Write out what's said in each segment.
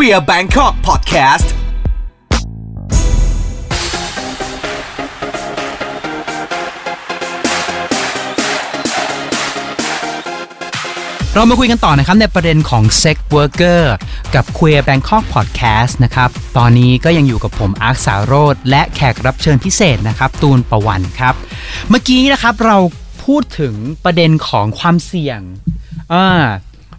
Queer Bangkok Podcast เรามาคุยกันต่อนะครับในประเด็นของ Sex Worker กับ Queer Bangkok Podcast นะครับ ตอนนี้ก็ยังอยู่กับผมอาร์คสาโรธและแขกรับเชิญพิเศษนะครับ ตูนประวันครับ เมื่อกี้นะครับเราพูดถึงประเด็นของความเสี่ยงอ่า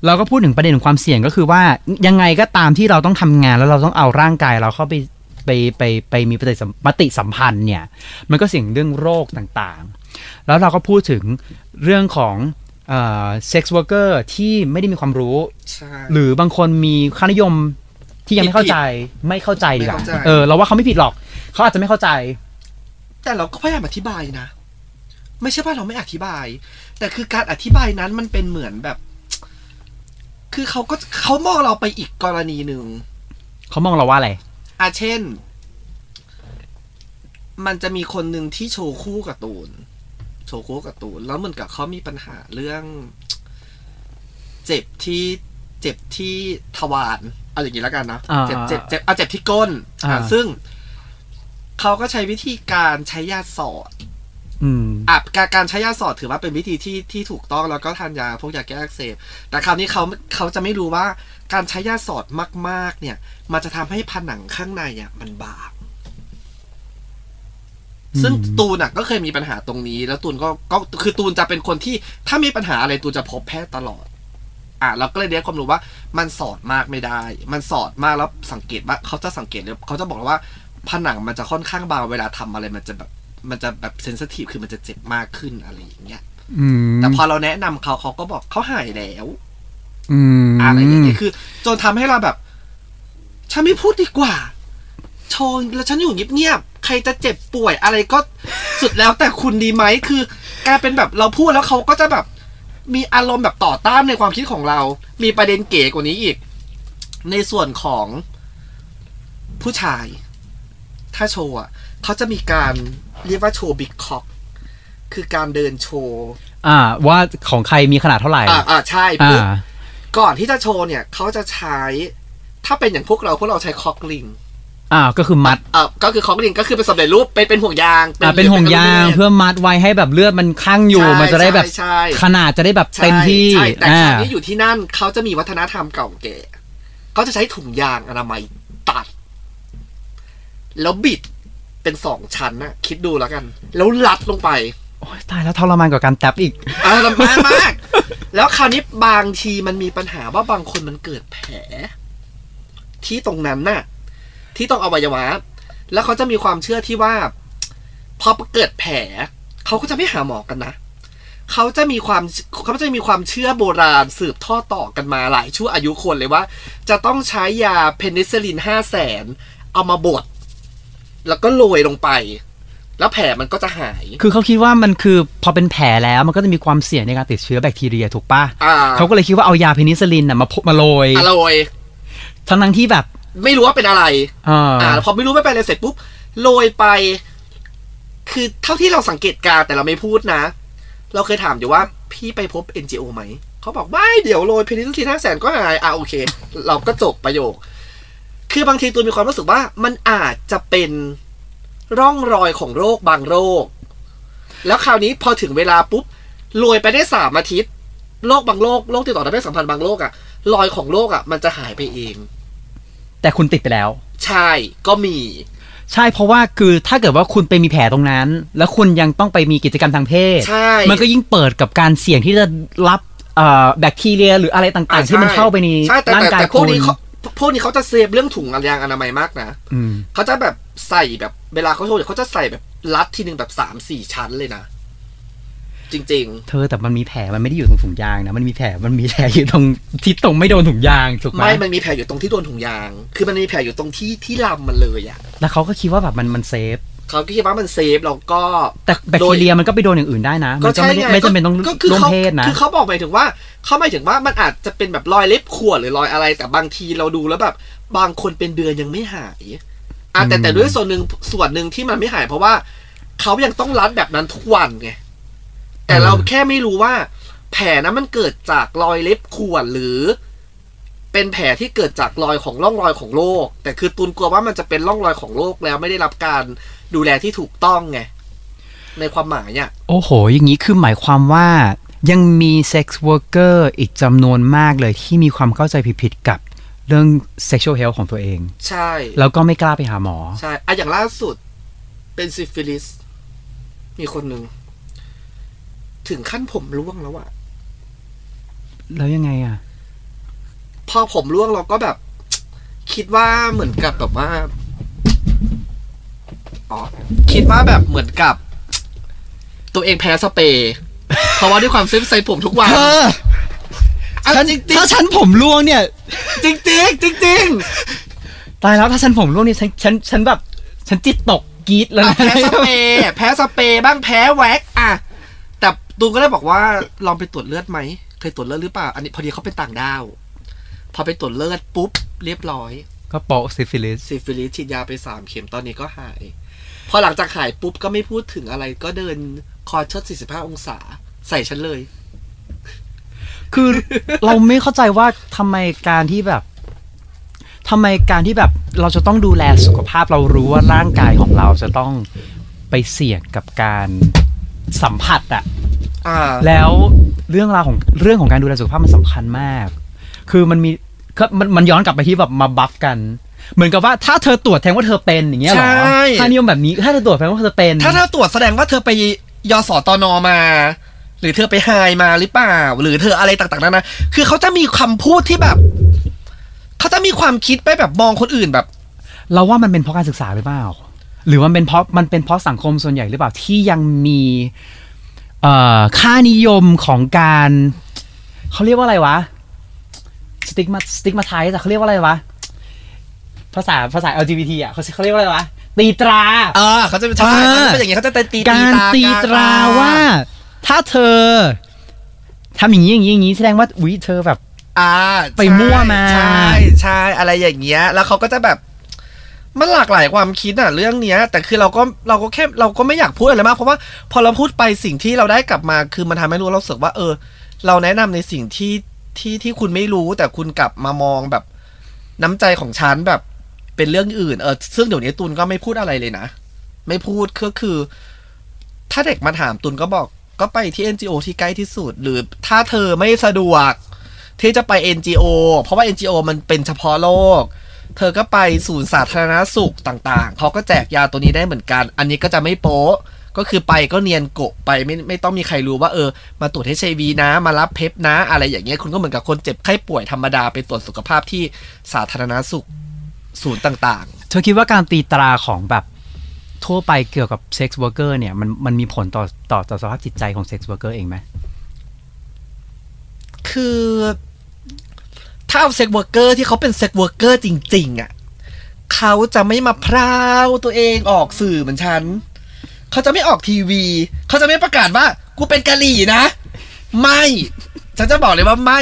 เราก็พูดถึงประเด็นของความเสี่ยงก็คือว่ายังไงก็ตามที่เราต้องทำงานแล้วเราต้องเอาร่างกายเราเข้าไปไปไปไปมีปฏิสัมปฏิสัมพันธ์เนี่ย มันก็เสี่ยงเรื่องโรคต่างๆ แล้วเราก็พูดถึงเรื่องของเซ็กซ์วอร์เกอร์ที่ไม่ได้มีความรู้ใช่หรือบางคนมีค่านิยมที่ยังไม่เข้าใจไม่เข้าใจดีกว่าไม่เข้าใจเออเราว่าเขาไม่ผิดหรอก เขาอาจจะไม่เข้าใจ แต่เราก็พยายามอธิบายนะ ไม่ใช่ว่าเราไม่อธิบาย แต่คือการอธิบายนั้นมันเป็นเหมือนแบบ คือเขาก็เขามองเราไปอีกกรณีหนึ่งเขามองเราว่าอะไรอาเช่น มันจะมีคนหนึ่งที่โชว์คู่กับตูน โชว์คู่กับตูน แล้วเหมือนกับเขามีปัญหาเรื่อง เจ็บที่เจ็บที่ทวารเอาอย่างนี้แล้วกันนะอ่าเจ็บเจ็บเจ็บเอาเจ็บที่ก้นอ่าอ่าซึ่งเขาก็ใช้วิธีการใช้ยาสอด อืมอะการการใช้ยาสอดถือว่าเป็นวิธีที่ที่ถูกต้องแล้วก็ทานยาพวกยาแก้อักเสบ แต่คราวนี้เขาเขาจะไม่รู้ว่าการใช้ยาสอดมาก ๆ เนี่ย มันจะทำให้ผนังข้างในอะมันบางอืมซึ่งตูนอะก็เคยมีปัญหาตรงนี้ แล้วตูนก็ก็คือตูนจะเป็นคนที่ถ้ามีปัญหาอะไรตูนจะพบแพทย์ตลอด อะเราก็เลยเรียนความรู้ว่ามันสอดมากไม่ได้ มันสอดมากแล้วสังเกตว่าเขาจะสังเกตเลยเขาจะบอกว่าผนังมันจะค่อนข้างบางเวลาทำอะไรมันจะแบบ มันจะแบบเซนซิทีฟคือมันจะเจ็บมากขึ้นอะไรอย่างเงี้ยอืมแต่พอเราแนะนำเขาเขาก็บอกเขาหายแล้วอืมอะไรอย่างเงี้ยคือ จนทำให้เราแบบ ฉันไม่พูดดีกว่าโชว์แล้วฉันอยู่เงียบๆใครจะเจ็บป่วยอะไรก็สุดแล้วแต่คุณดีไหมคือกลายเป็นแบบเราพูดแล้วเขาก็จะแบบ มีอารมณ์แบบต่อต้านในความคิดของเรา มีประเด็นเก๋กว่านี้อีก ในส่วนของผู้ชาย ถ้าโชว์อะเขาจะมีการเรียกว่าโชว์บิ๊กคอกคือการเดินโชว์อ่า ว่าของใครมีขนาดเท่าไหร่ อ่าอ่าใช่อ่าปุ๊บก่อนที่จะโชว์เนี่ยเขาจะใช้ ถ้าเป็นอย่างพวกเราพวกเราใช้คอกลิงอ่าก็คือมัดเอ่อก็คือคอกลิงก็คือเป็นสำเร็จรูปเป็นเป็นห่วงยางอ่าเป็นห่วงยางป็นเพื่อมัดไว้ให้แบบเลือดมันข้างอยู่ใช่มันจะได้แบบใช่ขนาดจะได้แบบใช่เต็มที่ใช่แต่อ่าคราวนี้อยู่ที่นั่นเขาจะมีวัฒนธรรมเก่าแก่เขาจะใช้ถุงยางอนามัยตัด แล้วบิดเป็นสองชั้นนะคิดดูแล้วกัน แล้วลัดลงไป โอ้ยตายแล้วทรมานกว่าการแท็บอีกอ่าลำบากมาก แล้วคราวนี้บางทีมันมีปัญหาว่าบางคนมันเกิดแผล ที่ตรงนั้นน่ะ ที่ตรงอวัยวะ แล้วเขาจะมีความเชื่อที่ว่าพอเกิดแผล เขาก็จะไม่หาหมอกันนะเขาจะมีความเขาจะมีความเชื่อโบราณสืบทอดต่อกันมาหลายชั่วอายุคนเลยว่า จะต้องใช้ยาเพนิซิลลินห้าแสนเอามาบด แล้วก็โรยลงไป แล้วแผลมันก็จะหาย คือเขาคิดว่ามันคือพอเป็นแผลแล้วมันก็จะมีความเสี่ยงในการติดเชื้อแบคทีเรียถูกปะอ่าเขาก็เลยคิดว่าเอายาเพนิซิลลินน่ะมาบดมาโรยอร่อยทั้งทั้งๆที่แบบ ไม่รู้ว่าเป็นอะไรอ่าอ่าพอไม่รู้ไม่เป็นอะไรเสร็จปุ๊บโรยไป คือเท่าที่เราสังเกตการณ์แต่เราไม่พูดนะ เราเคยถามอยู่ว่าพี่ไปพบ NGO ไหมเขาบอกไม่เดี๋ยวโรยเพนิซิลลินห้าแสนก็หายอ่าโอเค เราก็จบประโยค คือบางทีตัวมีความรู้สึกว่ามันอาจจะเป็นร่องรอยของโรคบางโรค แล้วคราวนี้พอถึงเวลาปุ๊บโรยไปได้สามอาทิตย์โรคบางโรคโรคติดต่อทางเพศสัมพันธ์บางโรคอะรอยของโรคอะมันจะหายไปเอง แต่คุณติดไปแล้ว ใช่ก็มี ใช่เพราะว่าคือถ้าเกิดว่าคุณไปมีแผลตรงนั้น แล้วคุณยังต้องไปมีกิจกรรมทางเพศใช่มันก็ยิ่งเปิดกับการเสี่ยงที่จะรับเอ่อแบคทีเรียหรืออะไรต่างอ่ๆที่มันเข้าไปในใช่แต่ร่างแต่กายแต่พวคุกณนี้เขา พวกนี้เขาจะเซฟเรื่องถุงยางอนามัยมากนะอืมเขาจะแบบใส่แบบเวลาเขาโชว์เนี่ยเขาจะใส่แบบรัดทีหนึ่งแบบสามสี่ชั้นเลยนะจริงเธอแต่มันมีแผลมันไม่ได้อยู่ตรงถุงยางนะมันมีแผลมันมีแผลอยู่ตรงที่ตรงไม่โดนถุงยางถูกๆไหมไม่มันมีแผลอยู่ตรงที่โดนถุงยาง คือมันมีแผลอยู่ตรงที่ที่ลำมันเลยอะแล้วเขาก็คิดว่าแบบมันมันเซฟ เขาก็คิดว่ามันเซฟแล้วก็แต่แบคทีเรียมันก็ไปโดนอย่างอื่นได้นะมันก็ไม่ได้ไม่จำเป็นต้องก็คือร่วมเขาเพศนะคือเขาบอกหมายถึงว่าเขาหมายถึงว่ามันอาจจะเป็นแบบรอยเล็บข่วนหรือรอยอะไร แต่บางทีเราดูแล้วแบบ บางคนเป็นเดือนยังไม่หายอะแต่อืมแต่ด้วยส่วนหนึ่งส่วนหนึ่งที่มันไม่หาย เพราะว่าเขายังต้องรัดแบบนั้นทุกวันไงแต่เราแค่ไม่รู้ว่า แผลนั้นมันเกิดจากรอยเล็บข่วนหรือ เป็นแผลที่เกิดจากรอยของร่องรอยของโรคแต่คือตูนกลัวว่ามันจะเป็นร่องรอยของโรคแล้วไม่ได้รับการดูแลที่ถูกต้องไงในความหมายอะโอ้โห อย่างนี้คือหมายความว่ายังมีเซ็กซ์วอร์เกอร์อีกจำนวนมากเลยที่มีความเข้าใจผิดๆกับเรื่อง sexual health ของตัวเอง ใช่ แล้วก็ไม่กล้าไปหาหมอ ใช่อะอย่างล่าสุดเป็นซิฟิลิส มีคนหนึ่ง ถึงขั้นผมร่วงแล้วอะแล้วยังไงอะ พอผมร่วงเราก็แบบ คิดว่าเหมือนกับแบบว่าอ๋อคิดว่าแบบเหมือนกับ ตัวเองแพ้สเปรย์เพราะว่าด้วยความเซ็ตใส่ผมทุกวันเธออะฉันจริงๆถ้าฉันผมร่วงเนี่ย จริงจริงๆจริงจริงตายแล้วถ้าฉันผมร่วงเนี่ยฉันฉันฉันแบบ ฉันจิตตกกรีดๆแล้วอะนะแพ้สเปรย์แพ้สเปรย์บ้างแพ้แว็กอะแต่ตูนก็เลยบอกว่าลองไปตรวจเลือดไหมเคยตรวจเลือดหรือเปล่าอันนี้พอดีเขาเป็นต่างด้าว พอไปตรวจเลือดปุ๊บเรียบร้อย ก็โปะซิฟิลิสซิฟิลิสฉีดยาไปสามเข็มตอนนี้ก็หาย พอหลังจากหายปุ๊บก็ไม่พูดถึงอะไร ก็เดินคอเชิด45 องศา ใส่ฉันเลย คือเราไม่เข้าใจว่าทำไมการที่แบบทำไมการที่แบบเราจะต้องดูแลสุขภาพเรารู้ว่าร่างกายของเราจะต้องไปเสี่ยงกับการสัมผัสอะอ่า แล้วเรื่องราวของเรื่องของการดูแลสุขภาพมันสำคัญมาก คือมันมีก็มันมันย้อนกลับไปที่แบบมาบัฟกัน เหมือนกับว่าถ้าเธอตรวจแทงว่าเธอเป็นอย่างเงี้ยเหรอใช่ถ้านิยมแบบนี้ถ้าเธอตรวจแทงว่าเธอเป็น ถ้าเธอตรวจแสดงว่าเธอไปยสตนมา หรือเธอไปไฮมาหรือเปล่า หรือเธออะไรต่างๆนานาคือเขาจะมีคำพูดที่แบบเขาจะมีความคิดไปแบบมองคนอื่นแบบ เราว่ามันเป็นเพราะการศึกษาหรือเปล่าหรือมันเป็นเพราะมันเป็นเพราะสังคมส่วนใหญ่หรือเปล่าที่ยังมีเอ่อค่านิยมของการเขาเรียกว่าอะไรวะส ติ๊กมาสติ๊กมาไทส์เขาเรียกว่าอะไรวะ ภาษาภาษา LGBT อะเขาเขาเรียกว่าอะไรวะ ตีตรา เออเขาจะใช่อ่าเขาจะเป็นอย่างนี้เขาจะตีการตีตราว่า ถ้าเธอทำอย่างนี้อย่างนี้อย่างนี้แสดงว่าอุ้ยเธอแบบอ่าไปมั่วมาใช่ใช่อะไรอย่างเงี้ย แล้วเขาก็จะแบบมันหลากหลายความคิดอะเรื่องเนี้ย แต่คือเราก็เราก็แค่เราก็ไม่อยากพูดอะไรมาก เพราะว่าพอเราพูดไปสิ่งที่เราได้กลับมา คือมันทำให้รู้เราสึกว่า เออ เราแนะนำในสิ่งที่ ที่ที่คุณไม่รู้ แต่คุณกลับมามองแบบน้ำใจของฉันแบบเป็นเรื่องอื่นเออซึ่งเดี๋ยวนี้ตุนก็ไม่พูดอะไรเลยนะ ไม่พูดก็คือ ถ้าเด็กมาถามตุนก็บอกก็ไปที่ NGO ที่ใกล้ที่สุด หรือถ้าเธอไม่สะดวก ที่จะไป NGO เพราะว่า NGO มันเป็นเฉพาะโลก เธอก็ไปศูนย์สาธารณสุขต่าง ๆ เขาก็แจกยาตัวนี้ได้เหมือนกัน อันนี้ก็จะไม่โป๊ะ ก็คือไปก็เนียนโกะไปไม่ไม่ต้องมีใครรู้ว่าเออมาตรวจ HIV นะมารับ PEP นะ อะไรอย่างเงี้ยคุณก็เหมือนกับคนเจ็บไข้ป่วยธรรมดาไปตรวจสุขภาพที่สาธารณสุขศูนย์ต่างเธอคิดว่าการตีตราของแบบทั่วไปเกี่ยวกับ sex worker เนี่ยมันมันมีผลต่อต่อต่อสภาพจิตใจของ sex worker เองไหมๆคือถ้าเอา sex worker ที่เขาเป็น sex worker จริง ๆอะเขาจะไม่มา proud ตัวเองออกสื่อเหมือนฉัน เขาจะไม่ออกทีวี เขาจะไม่ประกาศว่า กูเป็นกะหรี่นะ ไม่ฉันจะบอกเลยว่าไม่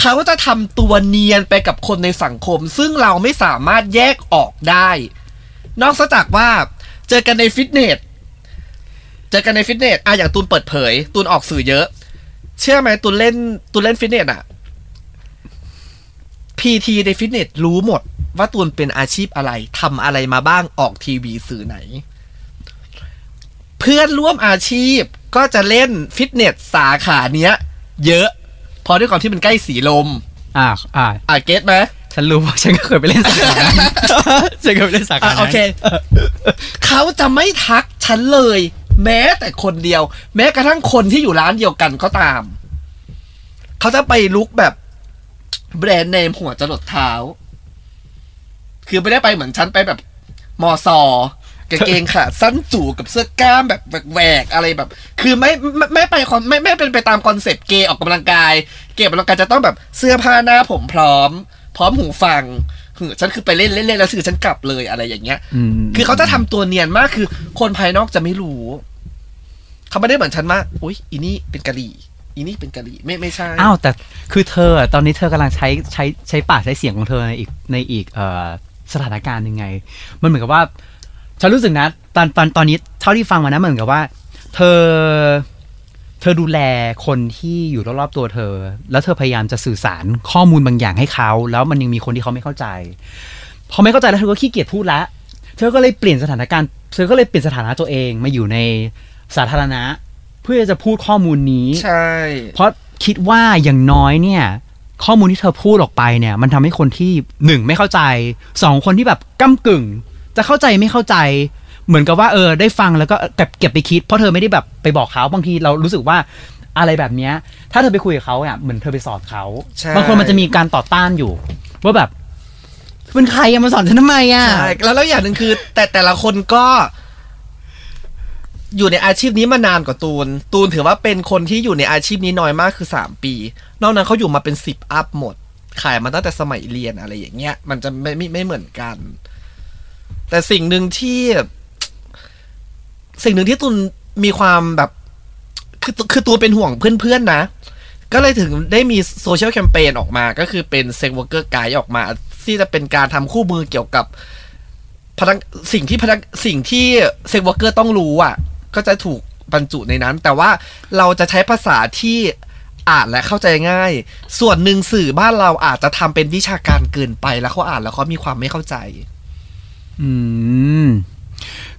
เขาจะทำตัวเนียนไปกับคนในสังคม ซึ่งเราไม่สามารถแยกออกได้ นอกจากว่าเจอกันในฟิตเนสเจอกันในฟิตเนสอะอย่างตูนเปิดเผย ตูนออกสื่อเยอะ เชื่อไหมตูนเล่นตูนเล่นฟิตเนสอะ PT ในฟิตเนสรู้หมด ว่าตูนเป็นอาชีพอะไรทำอะไรมาบ้างออกทีวีสื่อไหน เพื่อนร่วมอาชีพก็จะเล่นฟิตเนสสาขาเนี้ย เยอะเพราะด้วยความที่มันใกล้สีลม อ่าอ่าอะเก็ตไหมฉันรู้ว่าฉันก็เคยไปเล่นสาขานั้นฉันเคยไปเล่นสาขาอะนั้นโอเค เขาจะไม่ทักฉันเลย แม้แต่คนเดียว แม้กระทั่งคนที่อยู่ร้านเดียวกันก็ตาม เขาจะไปลุกแบบแบรนด์เนมหัวจรดเท้า คือไม่ได้ไปเหมือนฉันไปแบบมอซอ กางเกงขาสั้นจู๋กับเสื้อกล้ามแบบแหวกๆอะไรแบบ คือไม่ไม่ไม่ไปคอนไม่ไม่เป็นไปตามคอนเซปต์เกย์ออกกำลังกาย เกย์ออกกำลังกายจะต้องแบบเสื้อผ้าหน้าผมพร้อม พร้อมหูฟังคือฉันคือไปเล่นเล่นเล่นแล้วเสร็จฉันกลับเลยอะไรอย่างเงี้ย คือเขาจะทำตัวเนียนมากคือ คนภายนอกจะไม่รู้ เขาไม่ได้เหมือนฉันมากอุ้ยอีนี่เป็นกะหรี่อีนี่เป็นกะหรี่ไม่ไม่ใช่ อ้าวแต่คือเธอตอนนี้เธอกำลังใช้ใช้ใช้ปากใช้เสียงของเธอในอีกในอีกเอ่อสถานการณ์ยังไง มันเหมือนกับว่า ฉันรู้สึกนะ ตอนตอนตอนนี้เท่าที่ฟังมานะมันเหมือนกับว่า เธอ เธอดูแลคนที่อยู่รอบๆตัวเธอ แล้วเธอพยายามจะสื่อสารข้อมูลบางอย่างให้เขา แล้วมันยังมีคนที่เขาไม่เข้าใจ พอไม่เข้าใจแล้วเธอก็ขี้เกียจพูดละ เธอก็เลยเปลี่ยนสถานการณ์ เธอก็เลยเปลี่ยนสถานะตัวเองมาอยู่ในสาธารณะ เพื่อจะพูดข้อมูลนี้ ใช่ เพราะคิดว่าอย่างน้อยเนี่ยข้อมูลที่เธอพูดออกไปเนี่ย มันทำให้คนที่หนึ่งไม่เข้าใจสองคนที่แบบก้ากึ่ง จะเข้าใจไม่เข้าใจ เหมือนกับว่าเออได้ฟังแล้วก็เก็บเก็บไปคิด เพราะเธอไม่ได้แบบไปบอกเขาบางทีเรารู้สึกว่าอะไรแบบเนี้ย ถ้าเธอไปคุยกับเขาเนี่ยเหมือนเธอไปสอนเขาใช่ บางคนมันจะมีการต่อต้านอยู่ ว่าแบบเป็นใครอะมาสอนฉันทำไมอะ ใช่แล้วแล้วอย่างหนึ่งคือ แต่แต่ละคนก็ อยู่ในอาชีพนี้มานานกว่าตูน ตูนถือว่าเป็นคนที่อยู่ในอาชีพนี้น้อยมากคือสามปี นอกนั้นเขาอยู่มาเป็นสิบ up หมด ขายมาตั้งแต่สมัยเรียนอะไรอย่างเงี้ย มันจะไม่ไม่ไม่เหมือนกัน แต่สิ่งหนึ่งที่ สิ่งหนึ่งที่ตูนมีความแบบ คือคือตูนเป็นห่วงเพื่อนๆนะ ก็เลยถึงได้มี social campaign ออกมา ก็คือเป็น sex worker guide ออกมา ที่จะเป็นการทำคู่มือเกี่ยวกับพนักสิ่งที่พนักสิ่งที่ sex worker ต้องรู้อะ ก็จะถูกบรรจุในนั้น แต่ว่าเราจะใช้ภาษาที่อ่านและเข้าใจง่าย ส่วนหนึ่งสื่อบ้านเราอาจจะทำเป็นวิชาการเกินไปแล้วเขาอ่านแล้วเขามีความไม่เข้าใจ อืม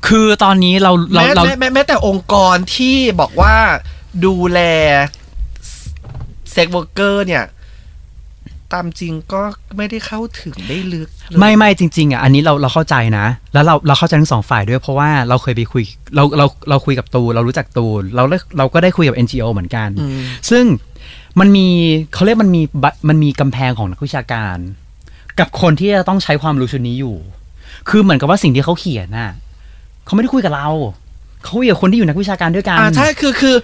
คือตอนนี้เราเราแม้เราแม้แม้แม้แต่องค์กรที่บอกว่าดูแล sex worker เนี่ย ตามจริงก็ไม่ได้เข้าถึงได้ลึกเลย ไม่ไม่จริง ๆอะอันนี้เราเราเข้าใจนะ แล้วเราเราเข้าใจทั้งสองฝ่ายด้วยเพราะว่าเราเคยไปคุยเราเราเราคุยกับตูนเรารู้จักตูนเราได้เราก็ได้คุยกับ NGO เหมือนกัน อืม ซึ่งมันมีเขาเรียกมันมีบะมันมีกำแพงของนักวิชาการ กับคนที่จะต้องใช้ความรู้ชุดนี้อยู่ คือเหมือนกับว่าสิ่งที่เขาเขียนน่ะเขาไม่ได้คุยกับเราเขาคุยกับคนที่อยู่นักวิชาการด้วยกันอ่าใช่คือคือ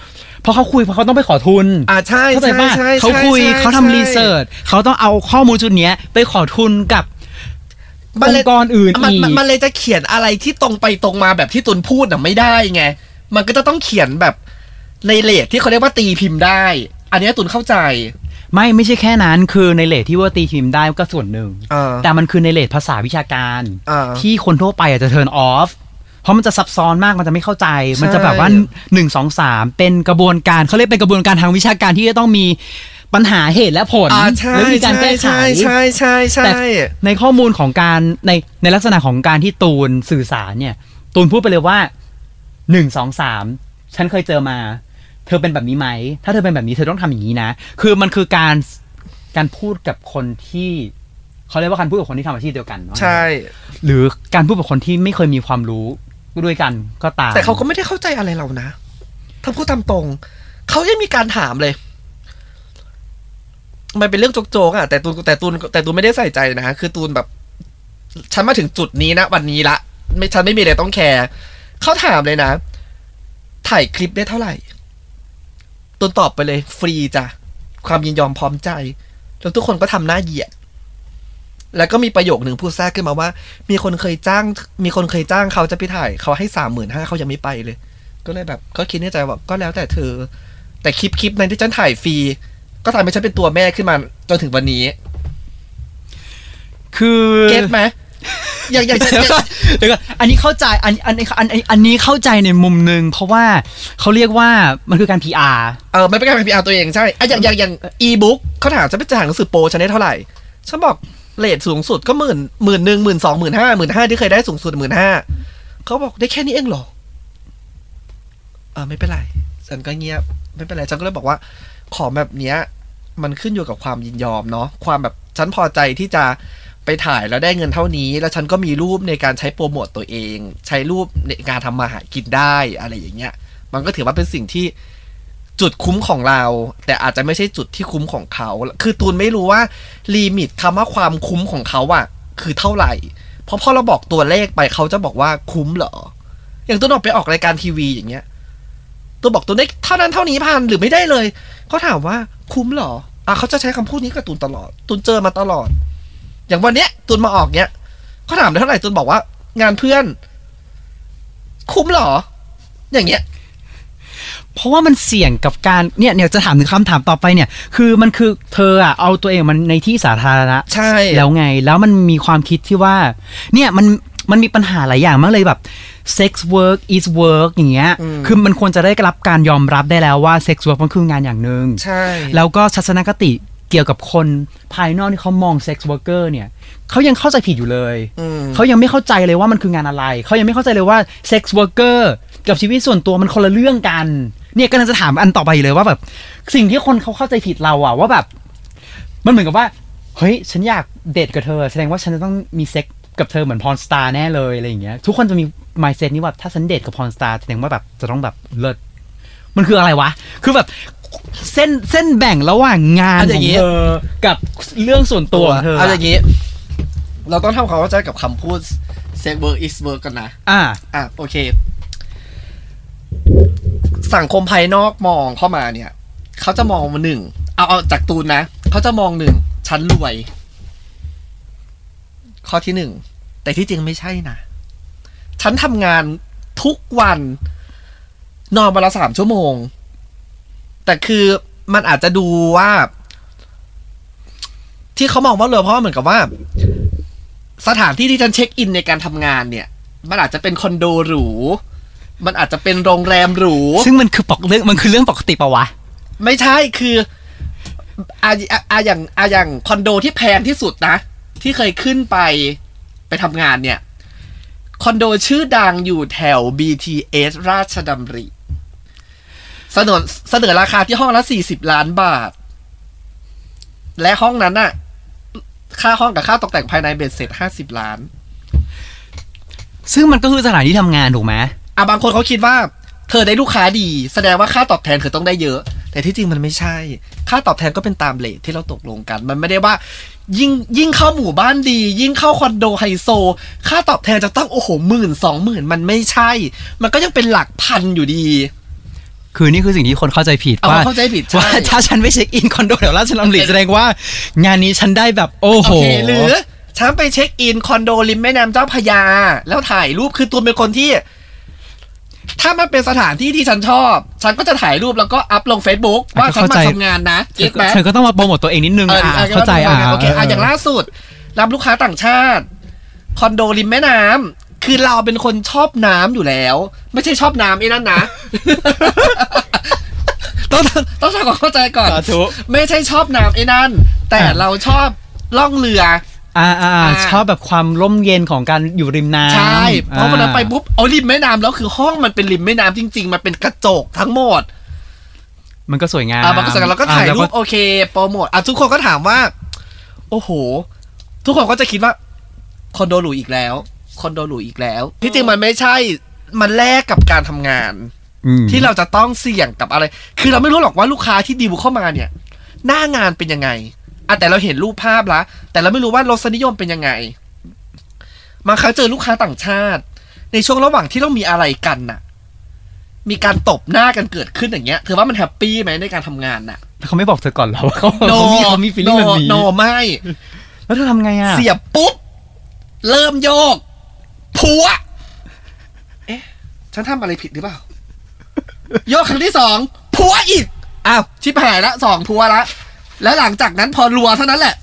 เพราะเขาคุยเพราะเขาต้องไปขอทุนอ่าใช่เข้าใจใช่ป่ะใช่เขาคุยใช่เขาทำรีเสิร์ชเขาต้องเอาข้อมูลชุดเนี้ยไปขอทุนกับมันอเลยงค์กรอื่นมันอีกมันมันเลยจะเขียนอะไรที่ตรงไปตรงมาแบบที่ตุนพูดอะไม่ได้ไง มันก็จะต้องเขียนแบบในเลทที่เขาเรียกว่าตีพิมพ์ได้ อันเนี้ยตุนเข้าใจ ไม่ไม่ใช่แค่นั้นคือในเลทที่ว่าตีพิมพ์ได้ก็ส่วนหนึ่งอ่าแต่มันคือในเลทภาษาวิชาการอ่าที่คนทั่วไปอาจจะ turn off เพราะมันจะซับซ้อนมากมันจะไม่เข้าใจ มันจะแบบว่าหนึ่งสองสามเป็นกระบวนการเขาเรียกเป็นกระบวนการทางวิชาการที่จะต้องมีปัญหาเหตุและผลอ่าใช่แล้วมีการแก้ไขใช่ใช่ใช่ใช่แต่ใช่ในข้อมูลของการในในลักษณะของการที่ตูนสื่อสารเนี่ย ตูนพูดไปเลยว่าหนึ่งสองสามฉันเคยเจอมา เธอเป็นแบบนี้ไหม ถ้าเธอเป็นแบบนี้เธอต้องทำอย่างนี้นะ คือมันคือการการพูดกับคนที่เขาเรียกว่าการพูดกับคนที่ทำอาชีพเดียวกันเนาะใช่ หรือการพูดกับคนที่ไม่เคยมีความรู้ด้วยกันก็ตาม แต่เขาก็ไม่ได้เข้าใจอะไรเรานะถ้าพูดตามตรง เขายังมีการถามเลย มันเป็นเรื่องโจกๆอะแต่ตูนแต่ตูนแต่ตูนไม่ได้ใส่ใจนะคือตูนแบบ ฉันมาถึงจุดนี้นะวันนี้ละไม่ฉันไม่มีอะไรต้องแคร์เขาถามเลยนะ ถ่ายคลิปได้เท่าไหร่ ตูนตอบไปเลย ฟรีจ้ะ ความยินยอมพร้อมใจ แล้วทุกคนก็ทำหน้าเหยียด แล้วก็มีประโยคหนึ่งพูดแทรกขึ้นมาว่า มีคนเคยจ้าง มีคนเคยจ้างเขาจะไปถ่าย เขาให้สามหมื่นห้าเขายังไม่ไปเลย ก็เลยแบบ ก็คิดในใจว่าก็แล้วแต่เธอ แต่คลิปคลิปนั้นที่ฉันถ่ายฟรี ก็ทำให้ฉันเป็นตัวแม่ขึ้นมาจนถึงวันนี้ คือ เก็ตไหม อย่างอย่างเดี๋ยวก่อนเดี๋ยวก่อนอันนี้เข้าใจอันอันอันอันอันนี้เข้าใจในมุมหนึ่งเพราะว่าเขาเรียกว่ามันคือการ PR เออไม่เป็นการเป็นพีอาร์ตัวเองใช่อะอย่างอย่างอย่างอีบุ๊กเขาถามฉันไปจ่ายหนังสือโปรฉันได้เท่าไหร่ฉันบอกเลทสูงสุดก็หมื่นหมื่นหนึ่งหมื่นสองหมื่นห้าหมื่นห้าที่เคยได้สูงสุดหมื่นห้าเขาบอกได้แค่นี้เองเหรอเออไม่เป็นไรฉันก็เงียบไม่เป็นไรฉันก็เลยบอกว่าของแบบเนี้ย มันขึ้นอยู่กับความยินยอมเนาะความแบบฉันพอใจที่จะ ไปถ่ายแล้วได้เงินเท่านี้ แล้วฉันก็มีรูปในการใช้โปรโมตตัวเอง ใช้รูปในการทำมาหากินได้อะไรอย่างเงี้ย มันก็ถือว่าเป็นสิ่งที่จุดคุ้มของเรา แต่อาจจะไม่ใช่จุดที่คุ้มของเขา คือตูนไม่รู้ว่าลิมิตคำว่าความคุ้มของเขาอะคือเท่าไหร่ เพราะพอเราบอกตัวเลขไปเขาจะบอกว่าคุ้มเหรอ อย่างตูนออกไปออกรายการทีวีอย่างเงี้ยตัวบอกตัวได้เท่านั้นเท่านี้พันหรือไม่ได้เลยเขาถามว่าคุ้มเหรออะเขาจะใช้คำพูดนี้กับตูนตลอดตูนเจอมาตลอด อย่างวันเนี้ยตูนมาออกเนี้ยเขาถามได้เท่าไหร่ตูนบอกว่า งานเพื่อน คุ้มเหรอ อย่างเงี้ย เพราะว่ามันเสี่ยงกับการเนี่ยเนี่ยจะถามถึงคำถามต่อไปเนี่ย คือมันคือเธออะเอาตัวเองมันในที่สาธารณะใช่แล้วไง แล้วมันมีความคิดที่ว่า เนี่ยมันมันมีปัญหาหลายอย่างมากเลยแบบ sex work is work อย่างเงี้ยอืมคือมันควรจะได้รับการยอมรับได้แล้วว่า sex work มันคืองานอย่างหนึ่งใช่ แล้วก็ทัศนคติ เกี่ยวกับคนภายนอกที่เขามอง sex worker เนี่ยเขายังเข้าใจผิดอยู่เลยอืมเขายังไม่เข้าใจเลยว่ามันคืองานอะไรเขายังไม่เข้าใจเลยว่า sex worker กับชีวิตส่วนตัวมันคนละเรื่องกัน เนี่ยก็จะถามอันต่อไปเลยว่าแบบ สิ่งที่คนเขาเข้าใจผิดเราอะว่าแบบ มันเหมือนกับว่า เฮ้ย ฉันอยากเดทกับเธอ แสดงว่าฉันจะต้องมีเซ็กซ์กับเธอเหมือน porn star แน่เลยอะไรอย่างเงี้ยทุกคนจะมี mindset นี้ว่าถ้าฉันเดทกับ porn star แสดงว่าแบบจะต้องแบบเลิศมันคืออะไรวะ คือแบบ เส้นเส้นแบ่งระหว่างงานเอาอขอย่างงงี้ เธอกับเรื่องส่วนตัวของเธอเอาอะอย่างนี้ เราต้องทำความเข้าใจกับคำพูด sex work is work กันนะ อ่า อะ โอเค สังคมภายนอกมองเข้ามาเนี่ย เขาจะมองมาหนึ่ง เอาเอาจากตูนนะ เขาจะมองหนึ่ง ฉันรวย ข้อที่หนึ่ง แต่ที่จริงไม่ใช่นะ ฉันทำงานทุกวัน นอนวันละสามชั่วโมง แต่คือมันอาจจะดูว่า ที่เขามองว่าเลยเพราะว่าเหมือนกับว่า สถานที่ที่ฉันเช็คอินในการทำงานเนี่ย มันอาจจะเป็นคอนโดหรู มันอาจจะเป็นโรงแรมหรู ซึ่งมันคือปกเรื่องมันคือเรื่องปกติปะวะ ไม่ใช่คืออาอาอาอย่างอาอย่างคอนโดที่แพงที่สุดนะ ที่เคยขึ้นไปไปทำงานเนี่ย คอนโดชื่อดังอยู่แถว BTS ราชดำริ เสนอเสนอราคาที่ห้องละสี่สิบล้านบาท และห้องนั้นน่ะ ค่าห้องกับค่าตกแต่งภายในเบ็ดเสร็จห้าสิบล้าน ซึ่งมันก็คือสถานที่ทำงานถูกไหมอะบางคนเขาคิดว่า เธอได้ลูกค้าดี แสดงว่าค่าตอบแทนเธอต้องได้เยอะ แต่ที่จริงมันไม่ใช่ ค่าตอบแทนก็เป็นตาม rate ที่เราตกลงกัน มันไม่ได้ว่า ยิ่งยิ่งเข้าหมู่บ้านดี ยิ่งเข้าคอนโดไฮโซ ค่าตอบแทนจะต้องโอ้โหหมื่นสองหมื่นมันไม่ใช่ มันก็ยังเป็นหลักพันอยู่ดี คือนี่คือสิ่งที่คนเข้าใจผิดเอาว่าเข้าใจผิดว่าใช่ถ้าฉันไป check in คอนโดแถวราชดำริแสดงว่า งานนี้ฉันได้แบบโอ้โหโอเคหรือฉันไป check in คอนโดริมแม่น้ำเจ้าพระยา แล้วถ่ายรูปคือตูนเป็นคนที่ ถ้ามันเป็นสถานที่ที่ฉันชอบ ฉันก็จะถ่ายรูปแล้วก็อัพลง Facebook ว่าฉันมาทำงานนะเก็ตไหมเธอก็ต้องมาโปรโมทตัวเองนิดนึงเอออะอะเข้าใจอะโอเคอะอย่างล่าสุด รับลูกค้าต่างชาติ คอนโดริมแม่น้ำ คือเราเป็นคนชอบน้ำอยู่แล้ว ไม่ใช่ชอบน้ำไอ้นั่นนะ ต้องต้องทำความเข้าใจก่อน สาธุ ไม่ใช่ชอบน้ำไอ้นั่น แต่อะเราชอบล่องเรือ อ่าอ่าอ่า ชอบแบบความร่มเย็นของการอยู่ริมน้ำใช่ เพราะวันนั้นไปอ่าปุ๊บเอาริมแม่น้ำแล้วคือห้องมันเป็นริมแม่น้ำจริง ๆ มันเป็นกระจกทั้งหมด มันก็สวยงามอะมันก็เสร็จแล้วเราก็ถ่ายอะรูแล้วปโอเคโปรโมทอะทุกคนก็ถามว่า โอ้โห ทุกคนก็จะคิดว่าคอนโดหรูอีกแล้ว คอนโดหรูอีกแล้ว ที่จริงมันไม่ใช่มันแลกกับการทำงานอืมที่เราจะต้องเสี่ยงกับอะไร คือเราไม่รู้หรอกว่าลูกค้าที่ดีลเข้ามาเนี่ย หน้างานเป็นยังไงอะแต่เราเห็นรูปภาพละ แต่เราไม่รู้ว่ารสนิยมเป็นยังไงบางครั้งเจอลูกค้าต่างชาติ ในช่วงระหว่างที่เรามีอะไรกันน่ะ มีการตบหน้ากันเกิดขึ้นอย่างเงี้ยเธอว่ามันแฮปปี้ไหมในการทำงานน่ะเขาไม่บอกเธอก่อนเหรอว่าเขาโนเขามีเขามีฟีลลิ่งแบบนี้โนไม่ แล้วเธอทำไงอะ เสียบปุ๊บ เริ่มโยก พัว เอ๊ะ ฉันทำอะไรผิดหรือเปล่า โยกครั้งที่สองพัวอีก อ้าว ชิบหายละสองพัวละ แล้วหลังจากนั้นพอรัวเท่านั้นแหละ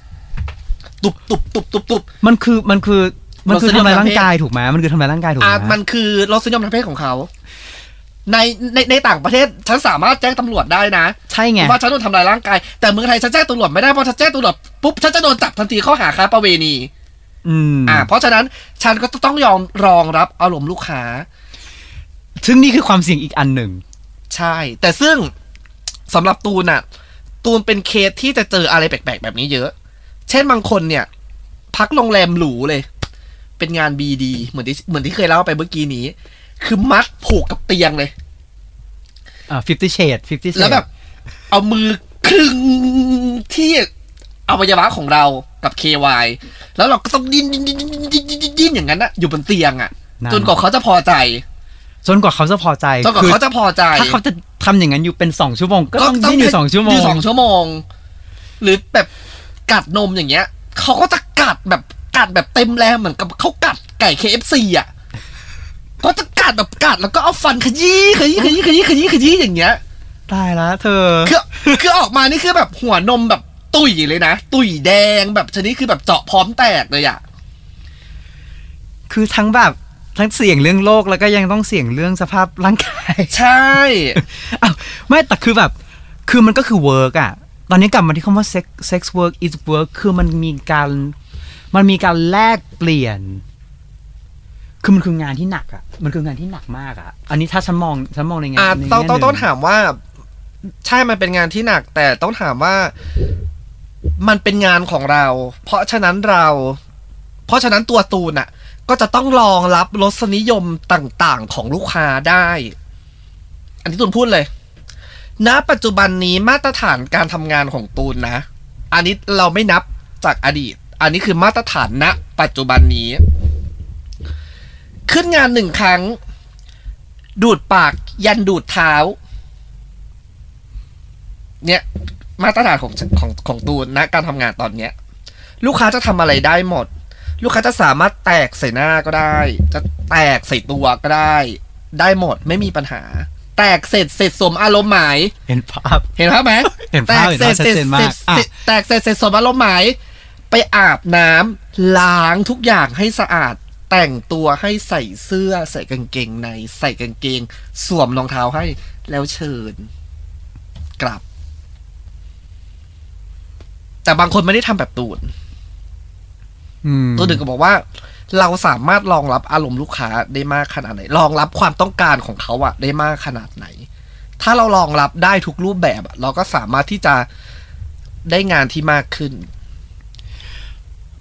ตุบตุบตุบตุบตุบ มันคือมันคือมันคือรสนิยมทำลายทางเพศร่างกายถูกไหมมันคือทำลายร่างกายถูกไหมอะมันคือรสนิยมทางเพศของเขา ในในในต่างประเทศฉันสามารถแจ้งตำรวจได้นะใช่ไงว่าฉันโดนทำลายร่างกายแต่เมืองไทยฉันแจ้งตำรวจไม่ได้เพราะฉันแจ้งตำรวจปุ๊บฉันจะโดนจับทันทีข้อหาค้าประเวณี อืมอ่า เพราะฉะนั้นฉันก็ต้องยอมรองรับอารมณ์ลูกค้า ซึ่งนี่คือความเสี่ยงอีกอันหนึ่ง ใช่ แต่ซึ่งสำหรับตูนอะตูนเป็นเคสที่จะเจออะไรแปลกๆ แบบนี้เยอะ เช่นบางคนเนี่ย พักโรงแรมหรูเลย เป็นงานบีดีเหมือนที่เหมือนที่เคยเล่าไปเมื่อกี้นี้ คือมัดผูกกับเตียงเลย อ่า fifty shade fifty shade แล้วแบบ เอามือคลึงที่ อวัยวะของเรากับ KY แล้วเราก็ต้องดิ้นดิ้นดิ้นดิ้นดิ้นดิ้นดิ้นอย่างนั้นอะอยู่บนเตียงอะนั่น จนกว่าเขาจะพอใจ จนกว่าเขาจะพอใจจนกว่าคือเขาจะพอใจ ถ้าเขาจะทำอย่างนั้นอยู่เป็นสองชั่วโมงก็ต้องยืนอยู่สองชั่วโมองยู่สองชั่วโมง หรือแบบกัดนมอย่างเงี้ยเขาก็จะกัดแบบกัดแบบเต็มแรงเหมือนกับเขากัดไก่ KFC อะก็จะกัดแบบกัดแล้วก็เอาฟันขยี้ขยี้ขยี้ขยี้ขยี้ขยี้อย่างเงี้ย ตายแล้วเธอ คือคือออกมานี่คือแบบหัวนมแบบ ตุยเลยนะ ตุยแดงแบบชนิดคือแบบเจาะพร้อมแตกเลยอะคือทั้งแบบทั้งเสี่ยงเรื่องโลกแล้วก็ยังต้องเสี่ยงเรื่องสภาพร่างกายใช่อ้าวไม่แต่คือแบบ คือมันก็คือ work อะตอนนี้กลับมาที่คำว่า sex sex work is work คือมันมีการ มันมีการแลกเปลี่ยน คือมันคืองานที่หนักอะมันคืองานที่หนักมากอะอันนี้ถ้าฉันมองฉันมองในงานอ่าในต้องแง่ต้องหนึ่ต้องถามว่า ใช่มันเป็นงานที่หนัก แต่ต้องถามว่า มันเป็นงานของเรา เพราะฉะนั้นเรา เพราะฉะนั้นตัวตูนอะก็จะต้องรองรับรสนิยมต่าง ๆ ของลูกค้าได้ อันนี้ตูนพูดเลย ณ ปัจจุบันนี้มาตรฐานการทำงานของตูนนะ อันนี้เราไม่นับจากอดีต อันนี้คือมาตรฐานณ ปัจจุบันนี้ ขึ้นงานหนึ่งครั้ง ดูดปากยันดูดเท้า เนี่ย มาตรฐานของของของตูนนะการทำงานตอนเนี้ย ลูกค้าจะทำอะไรได้หมด ลูกค้าจะสามารถแตกใส่หน้าก็ได้ จะแตกใส่ตัวก็ได้ ได้หมดไม่มีปัญหา แตกเสร็จเสร็จสมอารมณ์หมาย เห็นภาพ เห็นภาพไหมเห็นแตภาพกเห็นเสร็ภาจพชัดเสร็จเจนเสมาร็กจอะแตกเสร็จเสร็จสมอารมณ์หมาย ไปอาบน้ำล้างทุกอย่างให้สะอาดแต่งตัวให้ใส่เสื้อใส่กางเกงใน ใส่กางเกง สวมรองเท้าให้แล้วเชิญ กลับ แต่บางคนไม่ได้ทำแบบตูนอืมตัวหนึ่งก็บอกว่า เราสามารถรองรับอารมณ์ลูกค้าได้มากขนาดไหนรองรับความต้องการของเขาอะได้มากขนาดไหน ถ้าเรารองรับได้ทุกรูปแบบอะเราก็สามารถที่จะได้งานที่มากขึ้น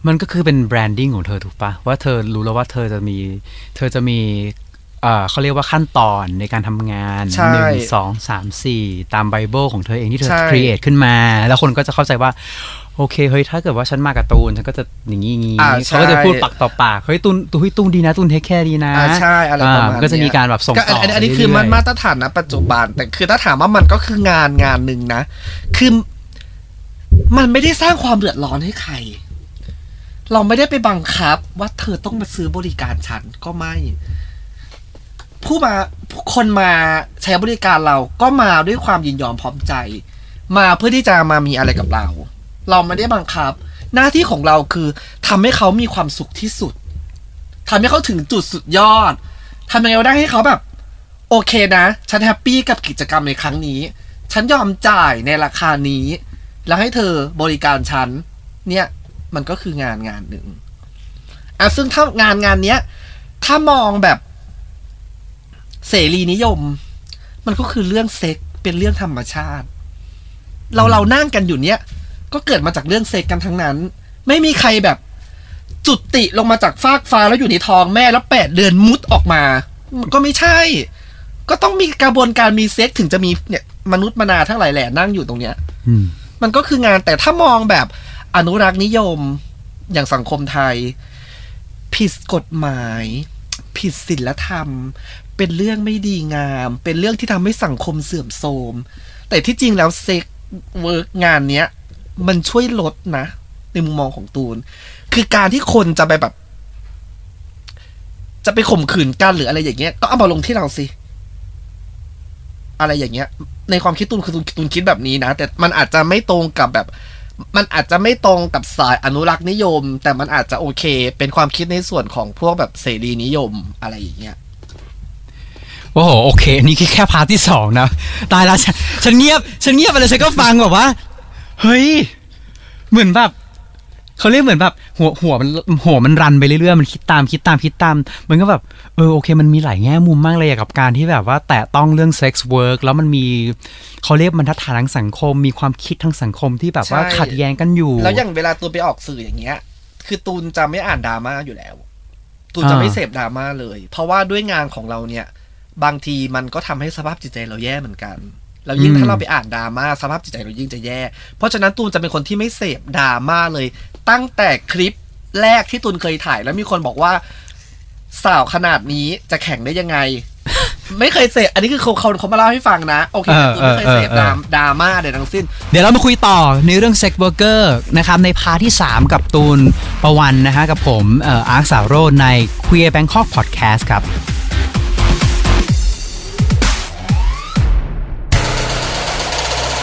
มันก็คือเป็นแบรนดิ้งของเธอถูกปะว่าเธอรู้แล้วว่าเธอจะมี เธอจะมี เอ่อเขาเรียกว่าขั้นตอนในการทำงานใช่หนึ่งสองสามสี่ตามไบเบิลของเธอเองที่เธอใช่ create ขึ้นมา แล้วคนก็จะเข้าใจว่า โอเคเฮ้ยถ้าเกิดว่าฉันมากับตูน ฉันก็จะอย่างนี้อย่างนี้อ่าเขาก็จะใช่พูดปากต่อปากเฮ้ยตูนตูนเฮ้ยตูนดีนะตูน take care ดีนะอ่าใช่อะไรประมาณอ่าก็จะมีการแบบส่งก็ต่ออันอันนี้ไปคือมันเรื่อยๆมาตรฐานนะปัจจุบัน แต่คือถ้าถามว่ามันก็คืองานงานหนึ่งนะ คือมันไม่ได้สร้างความเดือดร้อนให้ใครเราไม่ได้ไปบังคับว่าเธอต้องมาซื้อบริการฉันก็ไม่ ผู้มาคนมาใช้บริการเราก็มาด้วยความยินยอมพร้อมใจ มาเพื่อที่จะมามีอะไรกับเรา เราไม่ได้บังคับ หน้าที่ของเราคือทำให้เขามีความสุขที่สุดทำให้เขาถึงจุดสุดยอดทำยังไงได้ให้เขาแบบ โอเคนะ ฉัน happy กับกิจกรรมในครั้งนี้ ฉันยอมจ่ายในราคานี้ แล้วให้เธอบริการฉันเนี่ยมันก็คืองานงานหนึ่งอะซึ่งถ้างานงานเนี้ยถ้ามองแบบ เสรีนิยม มันก็คือเรื่องเซ็กเป็นเรื่องธรรมชาติ เราเรานั่งกันอยู่เนี้ยก็เกิดมาจากเรื่องเซ็กกันทั้งนั้น ไม่มีใครแบบจุติลงมาจากฟากฟ้าแล้วอยู่ในท้องแม่แล้วแปดเดือนมุดออกมา ก็ไม่ใช่ ก็ต้องมีกระบวนการมีเซ็กถึงจะมีเนี่ยมนุษย์มนาทั้งหลายแหล่นั่งอยู่ตรงเนี้ยอืมมันก็คืองานแต่ถ้ามองแบบอนุรักษ์นิยมอย่างสังคมไทย ผิดกฎหมาย ผิดศีลธรรม เป็นเรื่องไม่ดีงาม เป็นเรื่องที่ทำให้สังคมเสื่อมโทรม แต่ที่จริงแล้ว sex work งานเนี้ย มันช่วยลดนะ ในมุมมองของตูน คือการที่คนจะไปแบบ จะไปข่มขืนกันหรืออะไรอย่างเงี้ย ก็เอามาลงที่เราสิ อะไรอย่างเงี้ย ในความคิดตูนคือตตูนคิดแบบนี้นะ แต่มันอาจจะไม่ตรงกับแบบมันอาจจะไม่ตรงกับสายอนุรักษ์นิยม แต่มันอาจจะโอเค เป็นความคิดในส่วนของพวกแบบเสรีนิยมอะไรอย่างเงี้ย โอ้โหโอเคอันนี่แค่พาร์ทที่สองนะตายแล้วฉันฉันเงียบ ฉันเงียบไปเลยฉันก็ฟังแบบว่าเฮ้ย เหมือนแบบเขาเรียกเหมือนแบบหัวหัวมันหัวมันรันไปเรื่อยๆมันคิดตามคิดตามคิดตาม มันก็แบบเออโอเค มันมีหลายแง่มุมมากเลยอะกับการที่แบบว่าแตะต้องเรื่อง sex work แล้วมันมีเขาเรียกบรรทัดฐานทางสังคม มีความคิดทางสังคมที่แบบว่าใช่ขัดแย้งกันอยู่ แล้วอย่างเวลาตูนไปออกสื่ออย่างเงี้ย คือตูนจะไม่อ่านดราม่าอยู่แล้ว ตูนจะอ่าไม่เสพดราม่าเลย เพราะว่าด้วยงานของเราเนี่ย บางทีมันก็ทำให้สภาพจิตใจเราแย่เหมือนกันแล้วยิ่งถ้าเราไปอ่านดราม่าสภาพจิตใจเรายิ่งจะแย่ เพราะฉะนั้นตูนจะเป็นคนที่ไม่เสพดราม่าเลย ตั้งแต่คลิปแรกที่ตูนเคยถ่าย แล้วมีคนบอกว่าสาวขนาดนี้จะแข็งได้ยังไง ไม่เคยเสพอันนี้คือเขาเขาเขามาเล่าให้ฟังนะ โอเคแต่ตูนไม่เคยเสพดราดราม่าใดทั้งสิ้น เดี๋ยวเรามาคุยต่อในเรื่อง sex worker นะครับใน part ที่ 3 กับตูนประวันนะฮะกับผมเอ่ออาร์คสาวโรจน์ใน Queer Bangkok Podcast ครับ